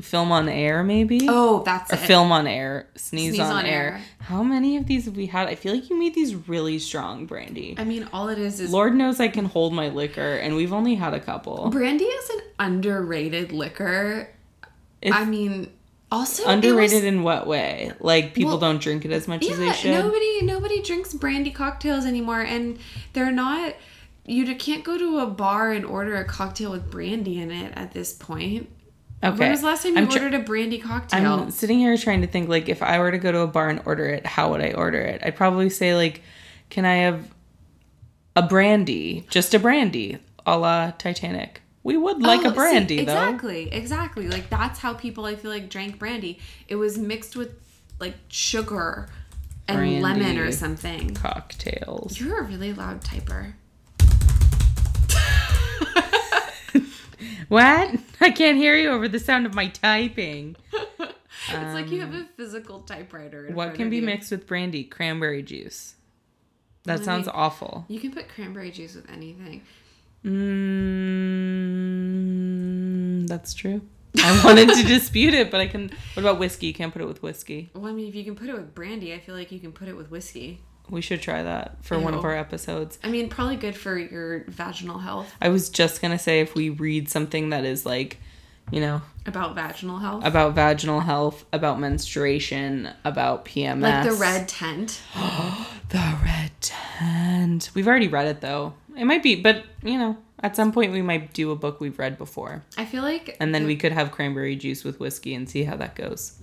Film on air, maybe. Oh, that's or it. film on air, sneeze, Sneeze on, on air. air. How many of these have we had? I feel like you made these really strong, Brandy. I mean, all it is is Lord knows I can hold my liquor, and we've only had a couple. brandy is an underrated liquor. I mean, also underrated was- in what way? Like people Well, don't drink it as much as they should. nobody nobody drinks brandy cocktails anymore, and they're not. You can't go to a bar and order a cocktail with brandy in it at this point. Okay. When was the last time you I'm tr- ordered a brandy cocktail? I'm sitting here trying to think like if I were to go to a bar and order it, how would I order it? I'd probably say like, can I have a brandy, just a brandy, a la Titanic. We would like Oh, a see, brandy though. Exactly, exactly. Like that's how people I feel like drank brandy. It was mixed with like sugar and lemon or something. Cocktails. You're a really loud typer. <laughs> What? <laughs> I can't hear you over the sound of my typing. <laughs> it's like you have a physical typewriter. in What can be you. mixed with brandy? Cranberry juice. That sounds awful. You can put cranberry juice with anything. Mm, that's true. I wanted to <laughs> dispute it, but I can. What about whiskey? You can't put it with whiskey. Well, I mean, if you can put it with brandy, I feel like you can put it with whiskey. We should try that for one of our episodes. I mean, probably good for your vaginal health. I was just gonna say if we read something that is like, you know, About vaginal health. about vaginal health, about menstruation, about PMS, like the red tent. <gasps> the red tent. We've already read it though. It might be, but you know, at some point we might do a book we've read before, I feel like and then the- we could have cranberry juice with whiskey and see how that goes.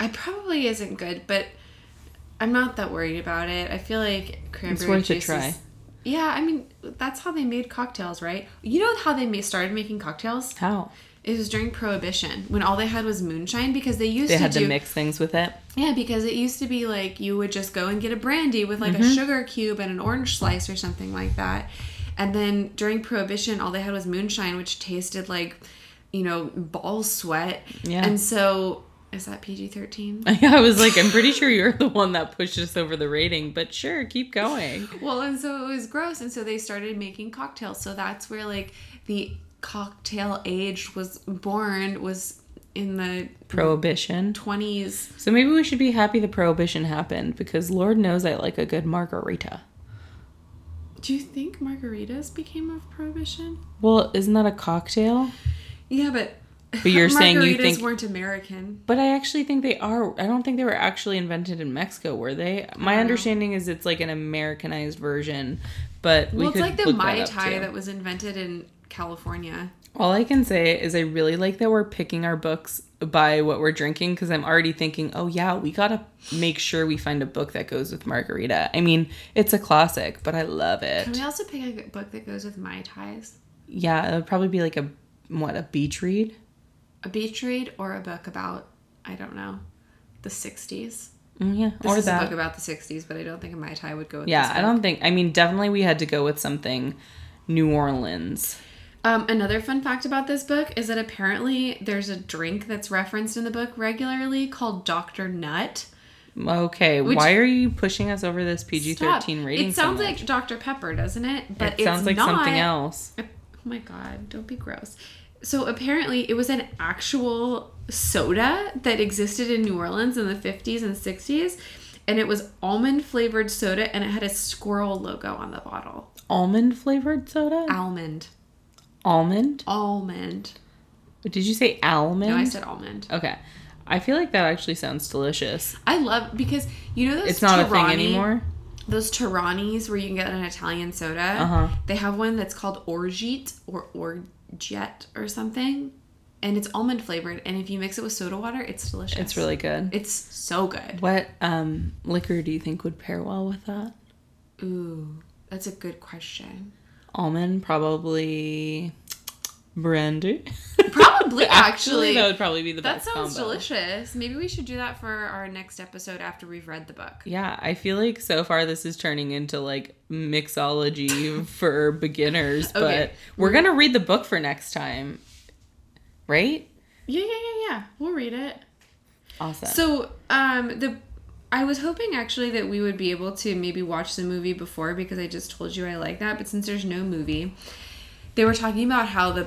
I probably isn't good, but I'm not that worried about it. I feel like cranberry worth a juice try. is- Yeah, I mean that's how they made cocktails, right? You know how they started making cocktails? How It was during Prohibition when all they had was moonshine because they used they to had do to mix things with it. yeah because it used to be like you would just go and get a brandy with like Mm-hmm. a sugar cube and an orange slice or something like that, and then during Prohibition all they had was moonshine which tasted like you know ball sweat. Yeah. and so is that PG thirteen? <laughs> I was like, I'm pretty sure you're the one that pushed us over the rating, but sure, keep going. <laughs> Well, and so it was gross, and so they started making cocktails. So that's where like the cocktail age was born was in the Prohibition. twenties. So maybe we should be happy the prohibition happened because Lord knows I like a good margarita. Do you think margaritas became of prohibition? Well, isn't that a cocktail? Yeah, but But you're <laughs> saying you think- weren't American. But I actually think they are. I don't think they were actually invented in Mexico, were they? My understanding is it's like an Americanized version, but we well, it's like the that mai tai too. that was invented in California. All I can say is I really like that we're picking our books by what we're drinking because I'm already thinking, oh yeah, we gotta make sure we find a book that goes with margarita. I mean, it's a classic, but I love it. Can we also pick a book that goes with mai tais? Yeah, it would probably be like a what a beach read. A beach read or a book about I don't know the '60s. Mm, yeah, This or is a book about the '60s, but I don't think a mai tai would go with. yeah, this I don't think. I mean, definitely we had to go with something New Orleans. Um, another fun fact about this book is that apparently there's a drink that's referenced in the book regularly called Dr. Nut. Okay, Which- why are you pushing us over this PG thirteen rating? It sounds so like Dr. Pepper, doesn't it? But it sounds like not. something else. Oh my god, don't be gross. So apparently it was an actual soda that existed in New Orleans in the 50s and 60s and it was almond flavored soda and it had a squirrel logo on the bottle. Almond flavored soda. Almond. Almond. Almond. Did you say almond? No, I said almond. Okay. I feel like that actually sounds delicious. I love because you know those It's not a thing anymore. Those Toranis where you can get an Italian soda. Uh-huh. They have one that's called Orgeat or Orget or something, and it's almond flavored. And if you mix it with soda water, it's delicious. It's really good. it's so good. What um liquor do you think would pair well with that? Ooh, that's a good question. Almond, probably brandy. <laughs> Probably, <laughs> actually. that would probably be the That best That sounds combo. delicious. Maybe we should do that for our next episode after we've read the book. Yeah, I feel like so far this is turning into like mixology <laughs> for beginners, but we're gonna read the book for next time, right? Yeah, yeah, yeah, yeah. We'll read it. Awesome. So, um, the I was hoping actually that we would be able to maybe watch the movie before because I just told you I like that. But since there's no movie, they were talking about how the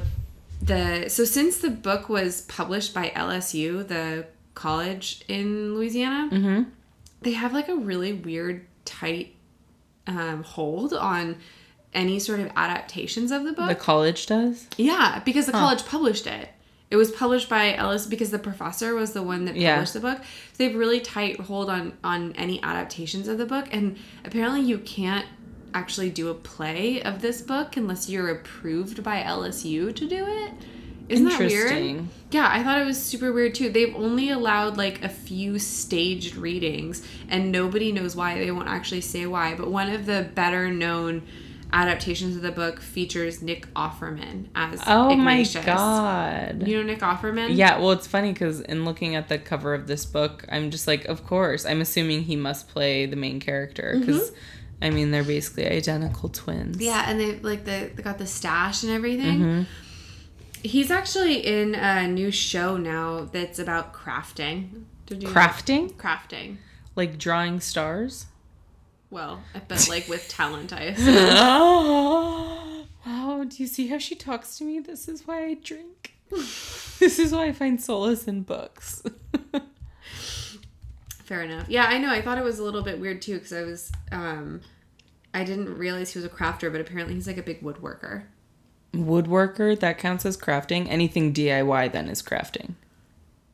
the so since the book was published by LSU, the college in Louisiana, hmm they have like a really weird tight um, hold on any sort of adaptations of the book. the college does. Yeah, because the college published it. It was published by LSU because the professor was the one that Yeah. published the book. So they have really tight hold on on any adaptations of the book, and apparently you can't actually do a play of this book unless you're approved by LSU to do it. Isn't that weird? Yeah, I thought it was super weird too. They've only allowed like a few staged readings, and nobody knows why. They won't actually say why. But one of the better known adaptations of the book features Nick Offerman as Oh Ignatius. my god. You know Nick Offerman? Yeah, well, it's funny because in looking at the cover of this book, I'm just like, of course. I'm assuming he must play the main character because, mm-hmm. I mean, they're basically identical twins. Mm-hmm. Yeah, and they like the they got the stash and everything. hmm He's actually in a new show now that's about crafting. Did you Crafting? crafting? Like drawing stars? Well, but like with talent, I <laughs> assume. <laughs> wow, do you see how she talks to me? This is why I drink. <laughs> this is why I find solace in books. Fair enough. Yeah, I know. I thought it was a little bit weird too because I was, um, I didn't realize he was a crafter, but apparently he's like a big woodworker. Woodworker, that counts as crafting. Anything DIY then is crafting.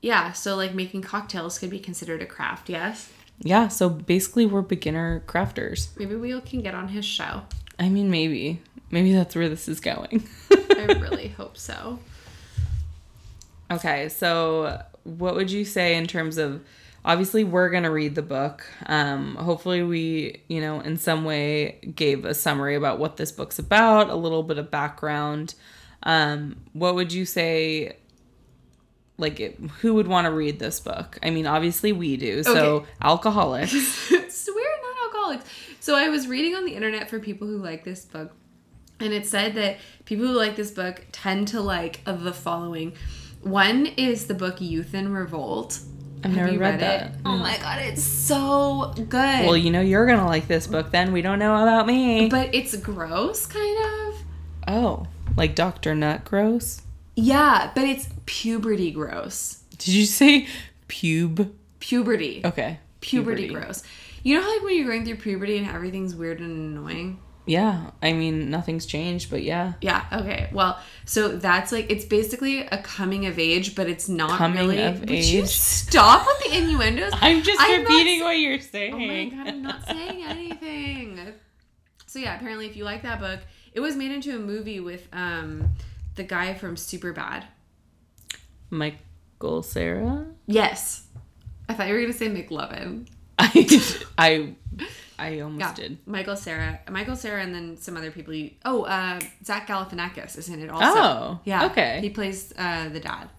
Yeah, so like making cocktails could be considered a craft. Yes, Yeah, so basically we're beginner crafters. maybe we can get on his show. I mean, maybe. Maybe that's where this is going. I <laughs> really hope so. okay, so what would you say in terms of obviously we're going to read the book. Um hopefully we, you know, in some way gave a summary about what this book's about, a little bit of background. Um what would you say like it, who would want to read this book? I mean, obviously we do. So Okay. alcoholics. <laughs> so we're not alcoholics. So I was reading on the internet for people who like this book, and it said that people who like this book tend to like of the following. One is the book Youth in Revolt. I've never you read, that. it? Oh my god, it's so good. Well, you know you're gonna like this book. Then we don't know about me. but it's gross, kind of. oh, like Doctor Nut gross. Yeah, but it's puberty gross. Did you say pube? Puberty. Okay. Puberty, gross. You know how like when you're going through puberty and everything's weird and annoying? Yeah. I mean, nothing's changed, but yeah. Yeah, okay. Well, so that's like it's basically a coming of age, but it's not Coming really. of <laughs> Would you age? stop with the innuendos? <laughs> I'm just I'm repeating s- what you're saying. Oh my god, I'm not <laughs> saying anything. So yeah, apparently if you like that book, it was made into a movie with um the guy from Super Bad. Michael Cera? Yes. I thought you were gonna say McLovin. I I I almost Yeah, did. Michael Cera, Michael Cera, and then some other people. You, oh, uh, Zach Galifianakis is in it also. Oh, yeah. okay. He plays uh, the dad,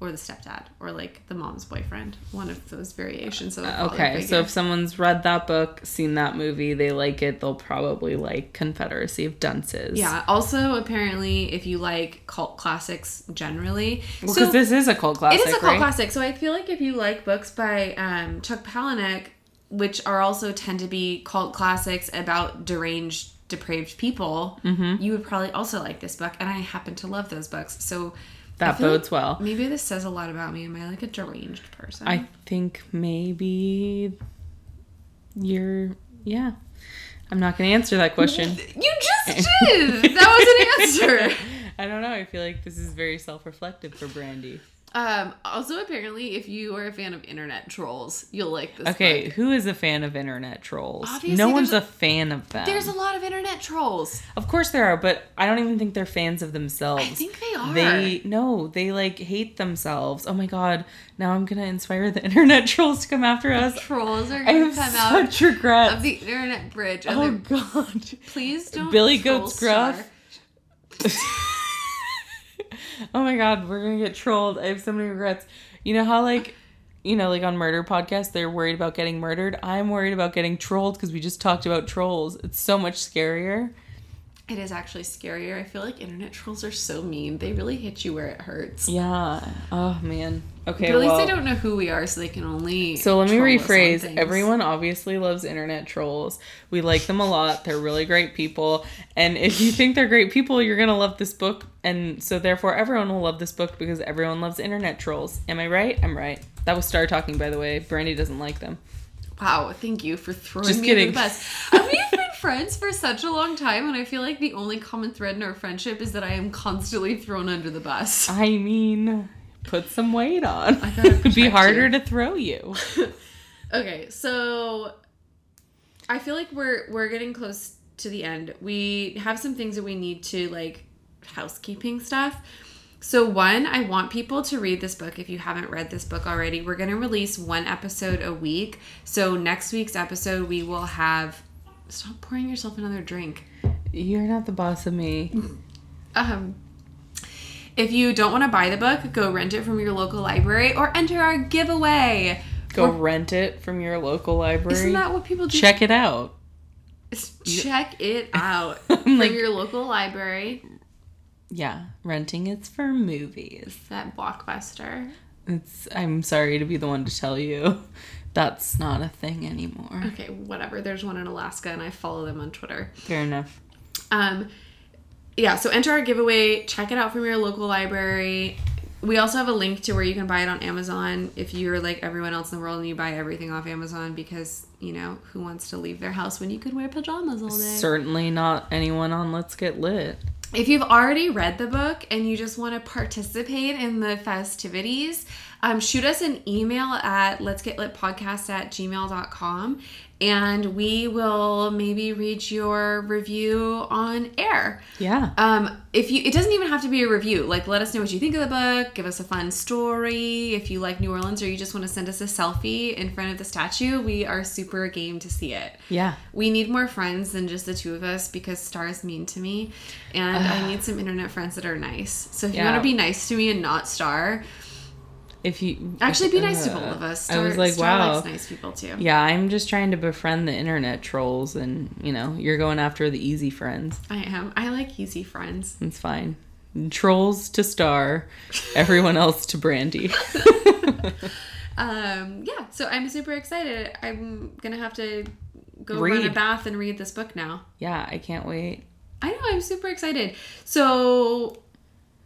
or the stepdad, or like the mom's boyfriend. One of those variations of. a father Okay, so if someone's read that book, seen that movie, they like it, they'll probably like Confederacy of Dunces. yeah. Also, apparently, if you like cult classics generally, Well, so because this is a cult classic, it is a cult right? classic. So I feel like if you like books by um, Chuck Palahniuk, which are also tend to be cult classics about deranged, depraved people, Mm-hmm. you would probably also like this book. And I happen to love those books. So That bodes like well. Maybe this says a lot about me. Am I like a deranged person? I think maybe you're, yeah. I'm not going to answer that question. <laughs> you just did. that was an <laughs> answer. I don't know. I feel like this is very self reflective for Brandy. Um, also, apparently, if you are a fan of internet trolls, you'll like this. Okay, book. who is a fan of internet trolls? Obviously, no one's there's a, fan of them. There's a lot of internet trolls. of course there are, but I don't even think they're fans of themselves. I think they are. They no, they like hate themselves. Oh my god! Now I'm gonna inspire the <laughs> internet trolls to come after us. trolls are gonna I have come out such regrets. of the internet bridge. Oh god! please don't. Billy Goats. Gruff. <laughs> <laughs> oh my god, we're gonna get trolled. I have so many regrets. You know how like you know, like on murder podcasts, they're worried about getting murdered. I'm worried about getting trolled because we just talked about trolls. It's so much scarier. It is actually scarier. I feel like internet trolls are so mean. They really hit you where it hurts. Yeah. Oh man. Okay. But at least they don't know who we are, so they can only. So let me troll us on rephrase. Everyone obviously loves internet trolls. We like them a lot. They're really great people. And if you think they're great people, you're going to love this book. And so therefore everyone will love this book because everyone loves internet trolls. Am I right? I'm right. That was Star talking by the way. Brandy doesn't like them. Wow, thank you for throwing Just me kidding. under the bus. And We've been friends for such a long time, and I feel like the only common thread in our friendship is that I am constantly thrown under the bus. I mean, put some weight on. I gotta <laughs> It'd be harder you. to throw you. <laughs> <laughs> Okay, so I feel like we're we're getting close to the end. We have some things that we need to like housekeeping stuff. So one, I want people to read this book if you haven't read this book already. We're going to release one episode a week. So next week's episode we will have Stop pouring yourself another drink. You're not the boss of me. Um if you don't want to buy the book, go rent it from your local library or enter our giveaway. Go rent it from your local library. Isn't that what people do? Check it out. Check it <laughs> out from like- your local library. Yeah, renting it's for movies. That blockbuster. It's I'm sorry to be the one to tell you. <laughs> That's not a thing anymore. Okay, whatever. There's one in Alaska, and I follow them on Twitter. Fair enough. Um, yeah. So enter our giveaway. Check it out from your local library. We also have a link to where you can buy it on Amazon if you're like everyone else in the world and you buy everything off Amazon because you know who wants to leave their house when you could wear pajamas all day. Certainly not anyone on Let's Get Lit. If you've already read the book and you just want to participate in the festivities, um, shoot us an email at let's get lit podcast at gmail.com and we will maybe read your review on air. Yeah. Um, if you, it doesn't even have to be a review. Like, let us know what you think of the book. Give us a fun story. If you like New Orleans, or you just want to send us a selfie in front of the statue, we are super game to see it. Yeah. We need more friends than just the two of us because Star is mean to me, and I need some internet friends that are nice. So if you want to be nice to me and not Star, If you actually be nice to uh, both of us. I was like, Star wow. nice people too. Yeah, I'm just trying to befriend the internet trolls, and you know, you're going after the easy friends. I am. I like easy friends. It's fine. Trolls to Star, <laughs> everyone else to Brandy. <laughs> <laughs> Um, yeah, so I'm super excited. I'm gonna have to go run a bath and read this book now. yeah, I can't wait. I know, I'm super excited. So,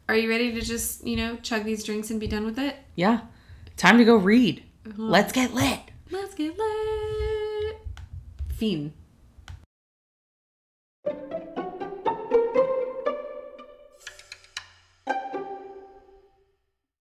are you ready to just, you know, chug these drinks and be done with it? Yeah, time to go read. Uh-huh. Let's get lit. Let's get lit. Fiend.